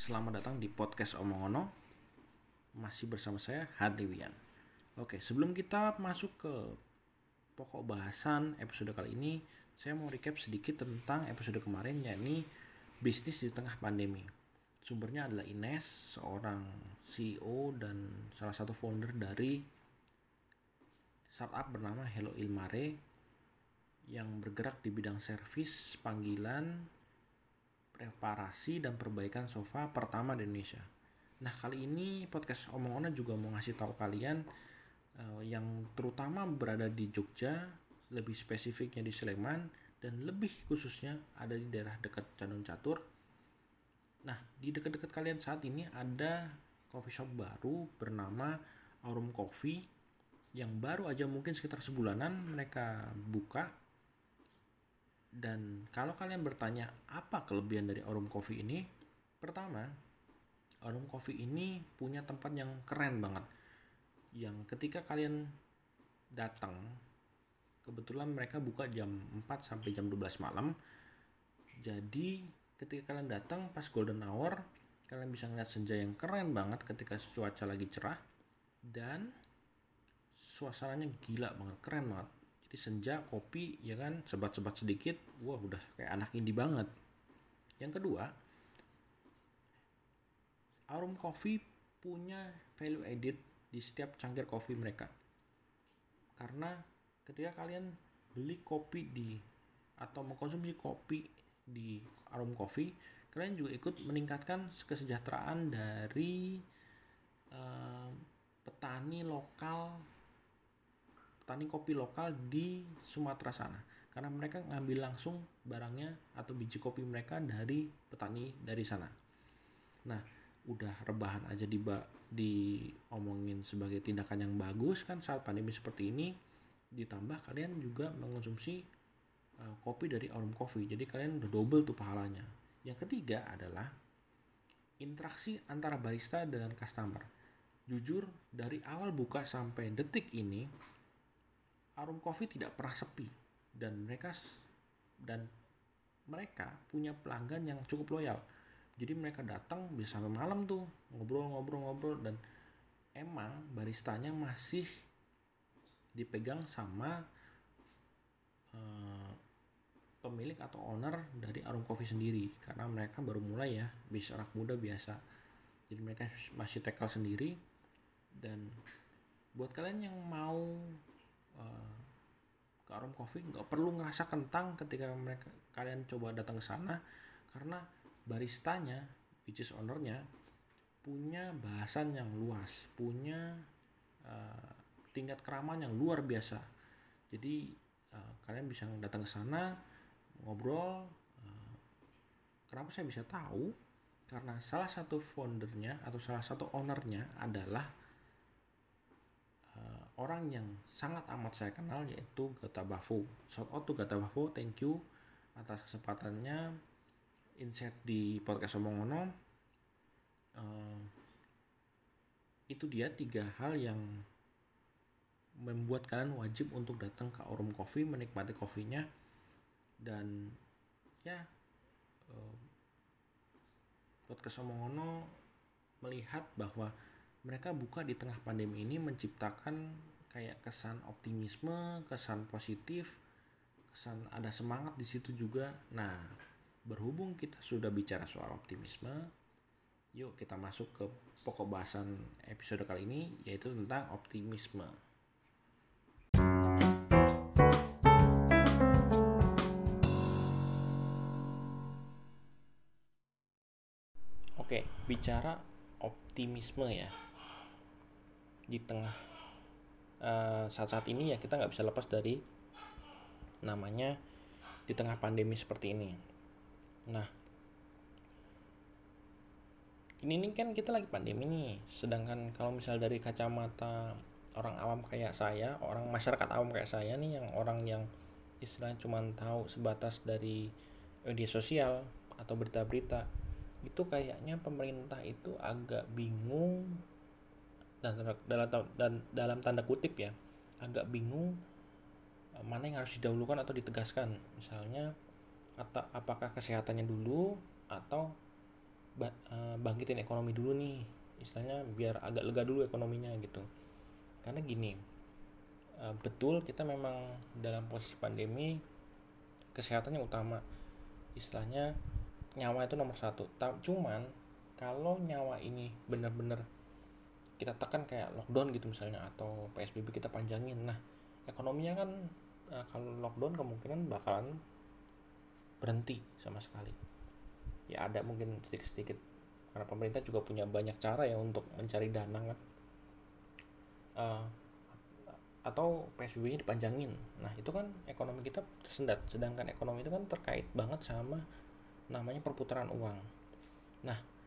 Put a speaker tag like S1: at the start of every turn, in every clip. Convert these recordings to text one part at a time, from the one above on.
S1: selamat datang di podcast Omongono Masih bersama saya Hadliwian Oke, sebelum kita masuk ke pokok bahasan episode kali ini Saya mau recap sedikit tentang episode kemarin yakni bisnis di tengah pandemi. Sumbernya adalah Ines, seorang CEO dan salah satu founder dari startup bernama Hello Ilmare yang bergerak di bidang servis panggilan reparasi dan perbaikan sofa pertama di Indonesia. Nah kali ini podcast Omong juga mau ngasih tahu kalian uh, yang terutama berada di Jogja, lebih spesifiknya di Sleman dan lebih khususnya ada di daerah dekat Candung Catur. Nah di dekat-dekat kalian saat ini ada coffee shop baru bernama Aurum Coffee yang baru aja mungkin sekitar sebulanan mereka buka dan kalau kalian bertanya apa kelebihan dari Aurum Coffee ini, pertama, Aurum Coffee ini punya tempat yang keren banget. Yang ketika kalian datang, kebetulan mereka buka jam 4 sampai jam 12 malam. Jadi ketika kalian datang pas golden hour, kalian bisa ngeliat senja yang keren banget ketika cuaca lagi cerah dan suasananya gila banget, keren banget di senja kopi ya kan? Sebat-sebat sedikit wah udah kayak anak indie banget. Yang kedua Arum Coffee punya value added di setiap cangkir kopi mereka. Karena ketika kalian beli kopi di atau mengkonsumsi kopi di Arum Coffee kalian juga ikut meningkatkan kesejahteraan dari uh, petani lokal petani kopi lokal di Sumatera sana karena mereka ngambil langsung barangnya atau biji kopi mereka dari petani dari sana. Nah, udah rebahan aja di diomongin sebagai tindakan yang bagus kan saat pandemi seperti ini ditambah kalian juga mengonsumsi uh, kopi dari Aurum Coffee. Jadi kalian udah double tuh pahalanya. Yang ketiga adalah interaksi antara barista dengan customer. Jujur dari awal buka sampai detik ini Arum Coffee tidak pernah sepi. Dan mereka dan mereka punya pelanggan yang cukup loyal. Jadi mereka datang bisa sampai malam tuh ngobrol-ngobrol-ngobrol dan emang baristanya masih dipegang sama uh, pemilik atau owner dari Arum Coffee sendiri. Karena mereka baru mulai ya bisa anak muda biasa. Jadi mereka masih tackle sendiri. Dan buat kalian yang mau uh, ke Arum Coffee nggak perlu ngerasa kentang ketika mereka kalian coba datang ke sana karena baristanya which is ownernya punya bahasan yang luas punya uh, tingkat keramaan yang luar biasa. Jadi uh, kalian bisa datang ke sana ngobrol uh, kenapa saya bisa tahu? Karena salah satu foundernya atau salah satu ownernya adalah orang yang sangat amat saya kenal yaitu Gata Bafu. Shout out to Gata Bafu, thank you atas kesempatannya insight di podcast Omongono. Uh, itu dia tiga hal yang membuat kalian wajib untuk datang ke Aurum Coffee menikmati kopinya dan ya uh, podcast Omongono melihat bahwa mereka buka di tengah pandemi ini menciptakan kayak kesan optimisme, kesan positif, kesan ada semangat di situ juga. Nah, berhubung kita sudah bicara soal optimisme, yuk kita masuk ke pokok bahasan episode kali ini yaitu tentang optimisme. Oke, bicara optimisme ya di tengah uh, saat-saat ini ya kita nggak bisa lepas dari namanya di tengah pandemi seperti ini. Nah, ini nih kan kita lagi pandemi nih. Sedangkan kalau misal dari kacamata orang awam kayak saya, orang masyarakat awam kayak saya nih yang orang yang istilahnya cuma tahu sebatas dari media sosial atau berita-berita itu kayaknya pemerintah itu agak bingung dan dalam dan dalam tanda kutip ya agak bingung eh, mana yang harus didahulukan atau ditegaskan. Misalnya atau apakah kesehatannya dulu atau uh, bangkitin ekonomi dulu nih. Istilahnya biar agak lega dulu ekonominya gitu. Karena gini uh, betul kita memang dalam posisi pandemi kesehatannya utama. Istilahnya nyawa itu nomor satu. Cuman kalau nyawa ini benar-benar kita tekan kayak lockdown gitu misalnya atau psbb kita panjangin. Nah ekonominya kan uh, kalau lockdown kemungkinan bakalan berhenti sama sekali. Ya ada mungkin sedikit-sedikit karena pemerintah juga punya banyak cara ya untuk mencari dana kan. Uh, atau PSBB-nya dipanjangin. Nah itu kan ekonomi kita tersendat. Sedangkan ekonomi itu kan terkait banget sama namanya perputaran uang. Nah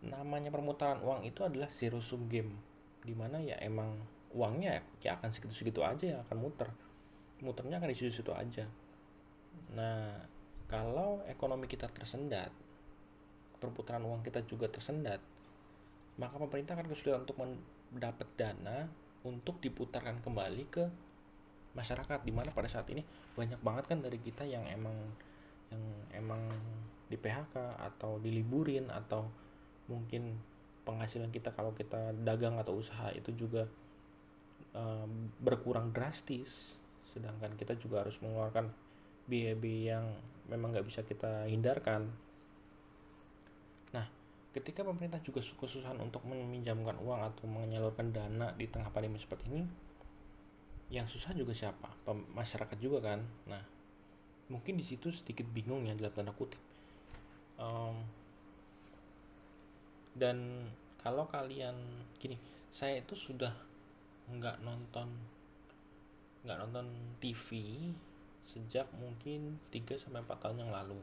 S1: namanya perputaran uang itu adalah zero sum game di mana ya emang uangnya ya akan segitu-segitu aja yang akan muter. Muternya akan di situ-situ aja. Nah kalau ekonomi kita tersendat perputaran uang kita juga tersendat maka pemerintah akan kesulitan untuk mendapat dana untuk diputarkan kembali ke masyarakat di mana pada saat ini banyak banget kan dari kita yang emang yang emang di PHK atau diliburin atau mungkin penghasilan kita kalau kita dagang atau usaha itu juga um, berkurang drastis sedangkan kita juga harus mengeluarkan biaya-biaya yang memang nggak bisa kita hindarkan. Nah, ketika pemerintah juga kesusahan untuk meminjamkan uang atau menyalurkan dana di tengah pandemi seperti ini, yang susah juga siapa? Masyarakat juga kan. Nah, mungkin di situ sedikit bingung ya dalam tanda kutip. Um, dan kalau kalian gini, saya itu sudah nggak nonton nggak nonton TV sejak mungkin 3 sampai 4 tahun yang lalu.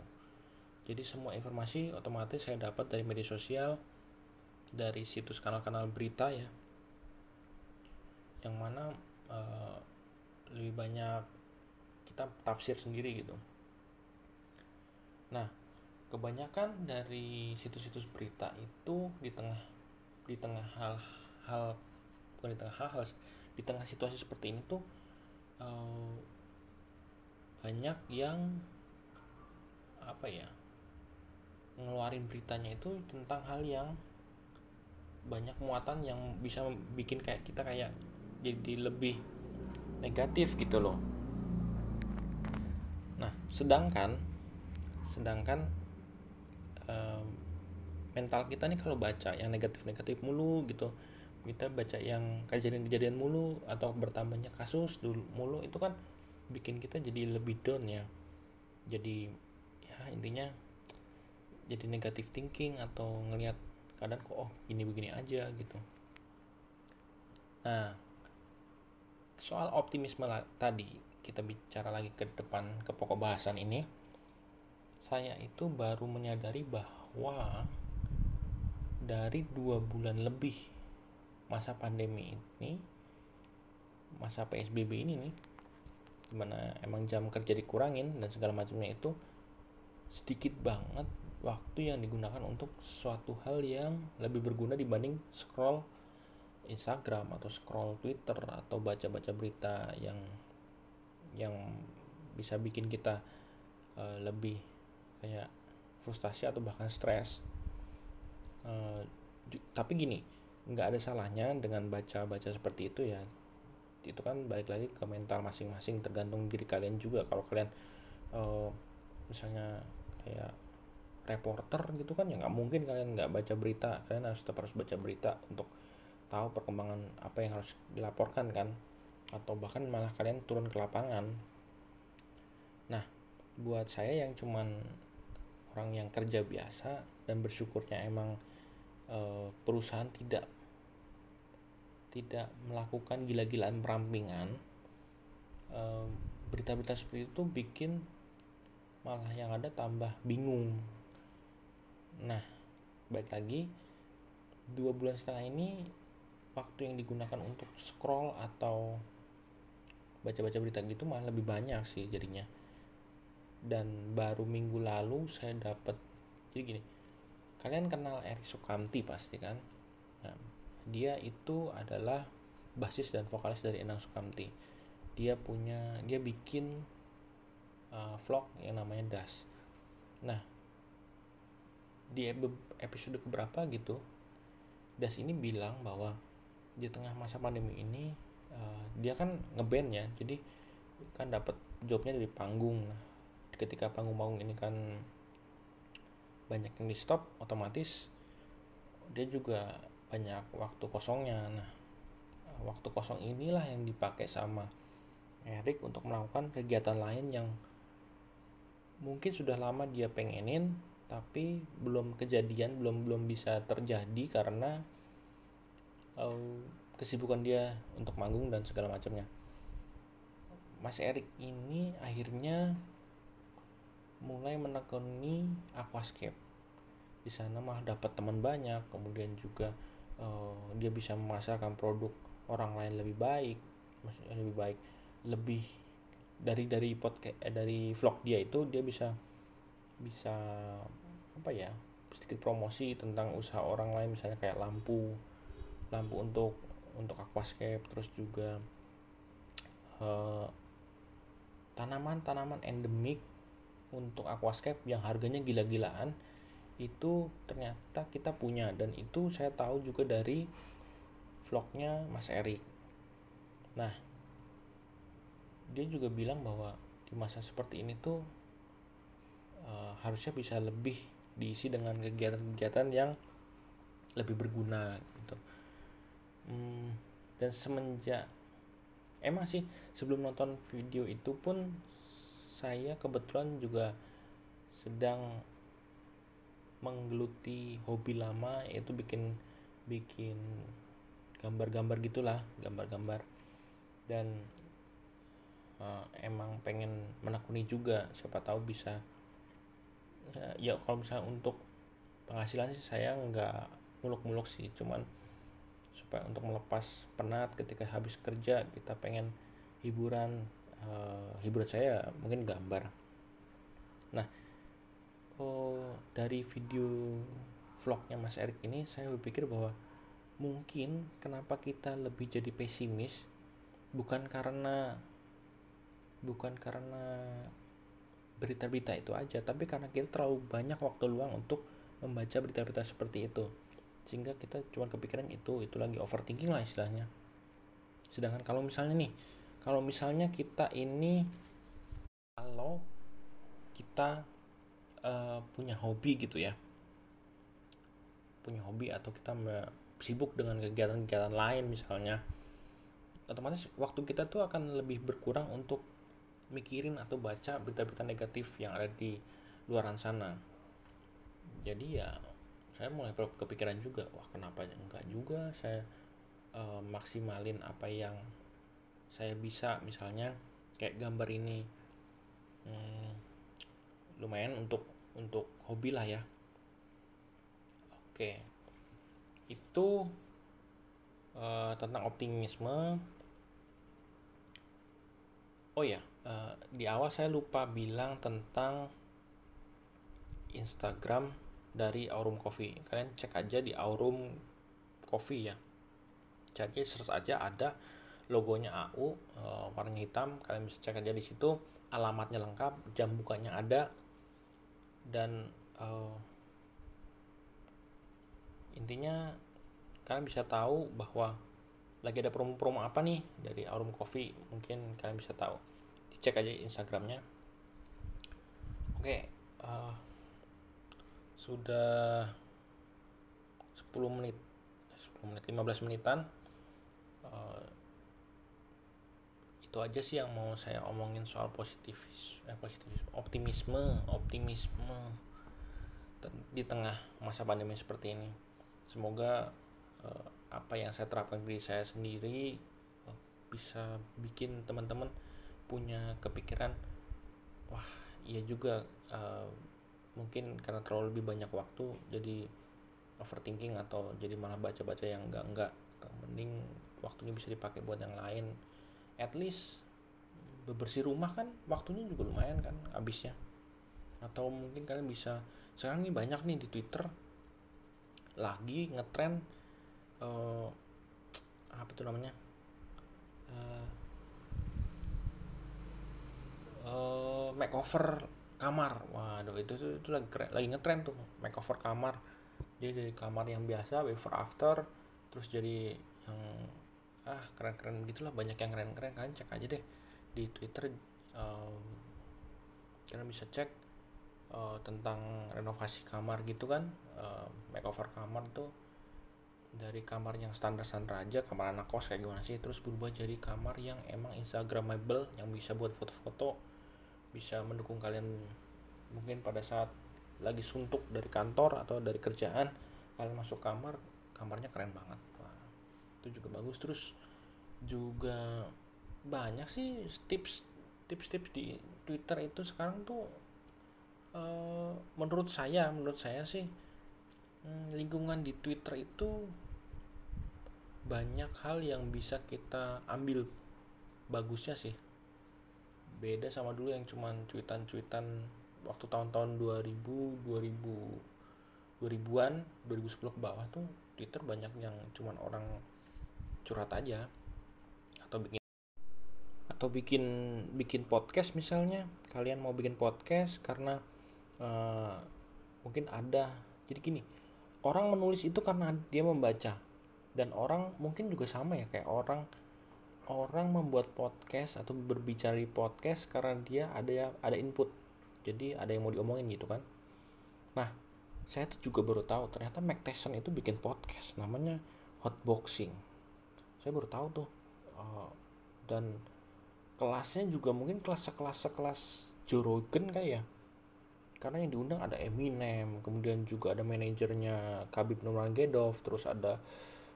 S1: Jadi semua informasi otomatis saya dapat dari media sosial, dari situs kanal-kanal berita ya. Yang mana uh, lebih banyak kita tafsir sendiri gitu. Nah, kebanyakan dari situs-situs berita itu di tengah di tengah hal-hal bukan di tengah hal-hal di tengah situasi seperti ini tuh uh, banyak yang apa ya ngeluarin beritanya itu tentang hal yang banyak muatan yang bisa bikin kayak kita kayak jadi lebih negatif gitu loh. Nah sedangkan sedangkan mental kita nih kalau baca yang negatif-negatif mulu gitu. Kita baca yang kejadian-kejadian mulu atau bertambahnya kasus dulu mulu itu kan bikin kita jadi lebih down ya. Jadi ya intinya jadi negatif thinking atau ngelihat kadang kok oh ini begini aja gitu. Nah soal optimisme tadi kita bicara lagi ke depan ke pokok bahasan ini saya itu baru menyadari bahwa dari dua bulan lebih masa pandemi ini masa PSBB ini nih di mana emang jam kerja dikurangin dan segala macamnya itu sedikit banget waktu yang digunakan untuk suatu hal yang lebih berguna dibanding scroll Instagram atau scroll Twitter atau baca-baca berita yang yang bisa bikin kita uh, lebih kayak frustasi atau bahkan stres. Uh, tapi gini, nggak ada salahnya dengan baca-baca seperti itu ya. Itu kan balik lagi ke mental masing-masing tergantung diri kalian juga. Kalau kalian uh, misalnya kayak reporter gitu kan ya nggak mungkin kalian nggak baca berita. Kalian harus tetap harus baca berita untuk tahu perkembangan apa yang harus dilaporkan kan. Atau bahkan malah kalian turun ke lapangan. Nah buat saya yang cuman orang yang kerja biasa dan bersyukurnya emang e, perusahaan tidak tidak melakukan gila-gilaan perampingan berita-berita seperti itu bikin malah yang ada tambah bingung. Nah baik lagi dua bulan setengah ini waktu yang digunakan untuk scroll atau baca-baca berita gitu malah lebih banyak sih jadinya dan baru minggu lalu saya dapat jadi gini kalian kenal Erik Sukamti pasti kan? Nah, dia itu adalah basis dan vokalis dari Enang Sukamti. Dia punya dia bikin uh, vlog yang namanya Das. Nah di episode keberapa gitu Das ini bilang bahwa di tengah masa pandemi ini uh, dia kan ngeband ya jadi kan dapat jobnya dari panggung. Nah ketika panggung-panggung ini kan banyak yang di stop otomatis dia juga banyak waktu kosongnya. Nah waktu kosong inilah yang dipakai sama Erik untuk melakukan kegiatan lain yang mungkin sudah lama dia pengenin tapi belum kejadian belum belum bisa terjadi karena uh, kesibukan dia untuk manggung dan segala macamnya. Mas Erik ini akhirnya mulai menekuni aquascape. Di sana malah dapat teman banyak kemudian juga uh, dia bisa memasarkan produk orang lain lebih baik maksudnya lebih baik lebih dari dari podcast eh, dari vlog dia itu dia bisa bisa apa ya sedikit promosi tentang usaha orang lain misalnya kayak lampu lampu untuk untuk aquascape terus juga uh, tanaman-tanaman endemik untuk aquascape yang harganya gila-gilaan itu ternyata kita punya dan itu saya tahu juga dari vlognya Mas Erik. Nah, dia juga bilang bahwa di masa seperti ini tuh uh, harusnya bisa lebih diisi dengan kegiatan-kegiatan yang lebih berguna gitu hmm, dan semenjak emang sih sebelum nonton video itu pun saya kebetulan juga sedang menggeluti hobi lama yaitu bikin bikin gambar-gambar gitulah gambar-gambar. Dan uh, emang pengen menekuni juga siapa tahu bisa. Ya, ya kalau misalnya untuk penghasilan sih saya nggak muluk-muluk sih cuman supaya untuk melepas penat ketika habis kerja kita pengen hiburan uh, hiburan saya mungkin gambar. Nah oh, dari video vlognya Mas Erik ini saya berpikir bahwa mungkin kenapa kita lebih jadi pesimis bukan karena bukan karena berita-berita itu aja tapi karena kita terlalu banyak waktu luang untuk membaca berita-berita seperti itu. Sehingga kita cuma kepikiran itu itu lagi overthinking lah istilahnya. Sedangkan kalau misalnya nih kalau misalnya kita ini kalau kita uh, punya hobi gitu ya. Punya hobi atau kita sibuk dengan kegiatan-kegiatan lain misalnya otomatis waktu kita tuh akan lebih berkurang untuk mikirin atau baca berita-berita negatif yang ada di luaran sana. Jadi ya saya mulai kepikiran juga wah kenapa enggak juga saya uh, maksimalin apa yang saya bisa misalnya kayak gambar ini. Hmm, lumayan untuk untuk hobi lah ya. Oke. Itu uh, tentang optimisme. Oh ya uh, di awal saya lupa bilang tentang Instagram dari Aurum Coffee. Kalian cek aja di Aurum Coffee ya. Jadi search aja ada logonya AU uh, eh, warna hitam kalian bisa cek aja di situ. Alamatnya lengkap jam bukanya ada. Dan uh, intinya kalian bisa tahu bahwa lagi ada promo-promo apa nih dari Aurum Coffee mungkin kalian bisa tahu. Dicek aja Instagramnya. Oke uh, sudah 10 menit 10 menit 15 menitan itu aja sih yang mau saya omongin soal positif eh, positif optimisme optimisme di tengah masa pandemi seperti ini. Semoga uh, apa yang saya terapkan diri saya sendiri uh, bisa bikin teman-teman punya kepikiran wah iya juga uh, mungkin karena terlalu lebih banyak waktu jadi overthinking atau jadi malah baca-baca yang enggak enggak mending waktunya bisa dipakai buat yang lain at least bebersih rumah kan waktunya juga lumayan kan habisnya. Atau mungkin kalian bisa sekarang ini banyak nih di Twitter lagi ngetren uh, apa tuh namanya? Uh, uh, makeover kamar. Waduh itu itu, itu lagi keren, lagi ngetren tuh makeover kamar. Jadi dari kamar yang biasa before after terus jadi yang ah keren-keren gitulah banyak yang keren-keren kan cek aja deh di twitter um, kalian bisa cek uh, tentang renovasi kamar gitu kan uh, makeover kamar tuh dari kamar yang standar-standar aja kamar anak kos kayak gimana sih terus berubah jadi kamar yang emang instagramable yang bisa buat foto-foto bisa mendukung kalian mungkin pada saat lagi suntuk dari kantor atau dari kerjaan kalian masuk kamar kamarnya keren banget itu juga bagus. Terus juga banyak sih tips tips-tips di Twitter itu sekarang tuh uh, menurut saya menurut saya sih hmm, lingkungan di Twitter itu banyak hal yang bisa kita ambil bagusnya sih. Beda sama dulu yang cuman cuitan-cuitan waktu tahun-tahun 2000 2000 2000-an 2010 ke bawah tuh Twitter banyak yang cuman orang curhat aja. Atau bikin atau bikin bikin podcast misalnya. Kalian mau bikin podcast karena uh, mungkin ada. Jadi gini orang menulis itu karena dia membaca. Dan orang mungkin juga sama ya kayak orang orang membuat podcast atau berbicara di podcast karena dia ada ada input. Jadi ada yang mau diomongin gitu kan. Nah saya tuh juga baru tahu ternyata Mac Tyson itu bikin podcast namanya Hotboxing saya baru tahu tuh. Uh, dan kelasnya juga mungkin kelas kelas kelas Joe Rogan kayak ya. Karena yang diundang ada Eminem kemudian juga ada manajernya Khabib Nurmagomedov terus ada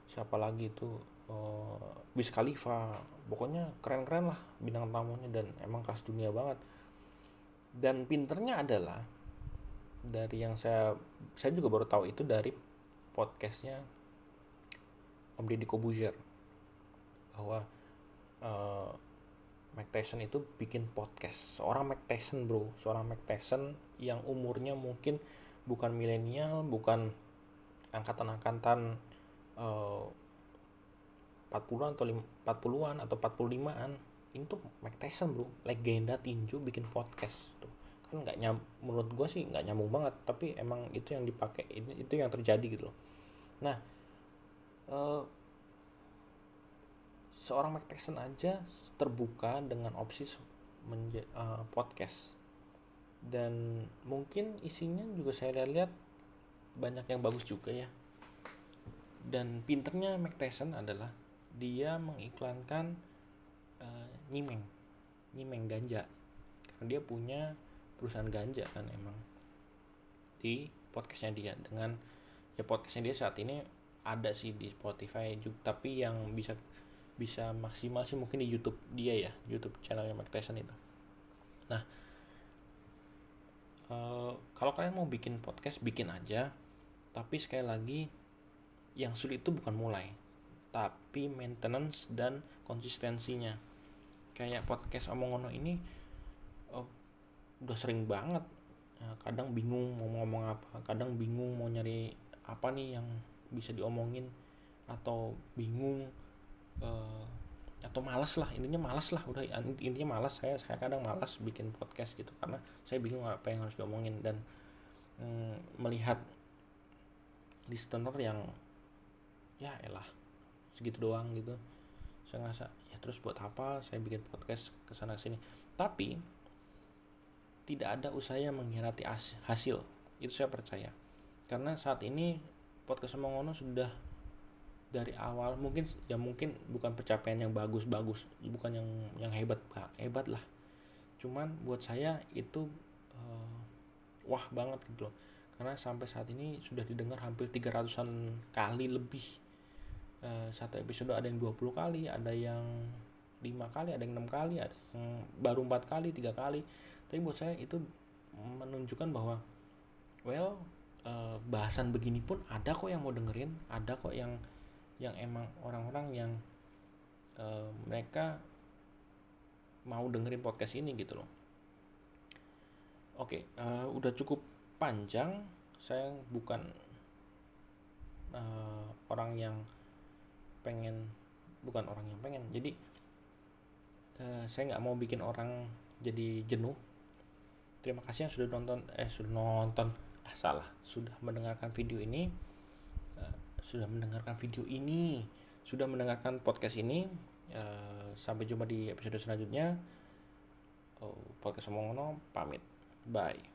S1: siapa lagi tuh uh, Wiz Khalifa. Pokoknya keren-keren lah bintang tamunya dan emang kelas dunia banget. Dan pinternya adalah dari yang saya saya juga baru tahu itu dari podcastnya Om Deddy Kobuzier bahwa uh, Mike Tyson itu bikin podcast. Seorang Mike Tyson bro. Seorang Mike Tyson yang umurnya mungkin bukan milenial bukan angkatan-angkatan uh, 40-an atau 40-an atau 45-an ini tuh Mike Tyson bro. Legenda tinju bikin podcast tuh. Kan nggak nyam menurut gue sih nggak nyambung banget tapi emang itu yang dipakai itu yang terjadi gitu loh. Nah uh, seorang Mike Tyson aja terbuka dengan opsi uh, podcast. Dan mungkin isinya juga saya lihat banyak yang bagus juga ya. Dan pinternya Mike Tyson adalah dia mengiklankan uh, nyimeng nyimeng ganja. Karena dia punya perusahaan ganja kan emang di podcastnya dia. Dengan ya podcastnya dia saat ini ada sih di Spotify juga tapi yang bisa bisa maksimal sih mungkin di YouTube dia ya YouTube channelnya Mike Tyson itu. Nah uh, kalau kalian mau bikin podcast bikin aja. Tapi sekali lagi yang sulit itu bukan mulai tapi maintenance dan konsistensinya. Kayak podcast omongono ini oh, udah sering banget. Ya, kadang bingung mau ngomong apa kadang bingung mau nyari apa nih yang bisa diomongin atau bingung uh, atau malas lah intinya malas lah udah intinya malas saya saya kadang malas bikin podcast gitu karena saya bingung apa yang harus diomongin dan mm, melihat listener yang ya elah segitu doang gitu. Saya ngerasa ya terus buat apa saya bikin podcast ke sana sini tapi tidak ada usaha yang mengkhianati hasil itu saya percaya. Karena saat ini podcast Mongono sudah dari awal mungkin ya mungkin bukan pencapaian yang bagus-bagus bukan yang yang hebat hebat lah. Cuman buat saya itu uh, wah banget gitu loh. Karena sampai saat ini sudah didengar hampir 300-an kali lebih. Eh, satu episode ada yang 20 kali ada yang lima kali ada yang enam kali ada yang baru empat kali tiga kali. Tapi buat saya itu menunjukkan bahwa well uh, bahasan begini pun ada kok yang mau dengerin ada kok yang yang emang orang-orang yang uh, mereka mau dengerin podcast ini gitu loh. Oke uh, udah cukup panjang. Saya bukan uh, orang yang pengen bukan orang yang pengen. Jadi uh, saya nggak mau bikin orang jadi jenuh. Terima kasih yang sudah nonton eh sudah nonton. Ah salah. Sudah mendengarkan video ini sudah mendengarkan video ini sudah mendengarkan podcast ini uh, sampai jumpa di episode selanjutnya. Oh, podcast ngono pamit. Bye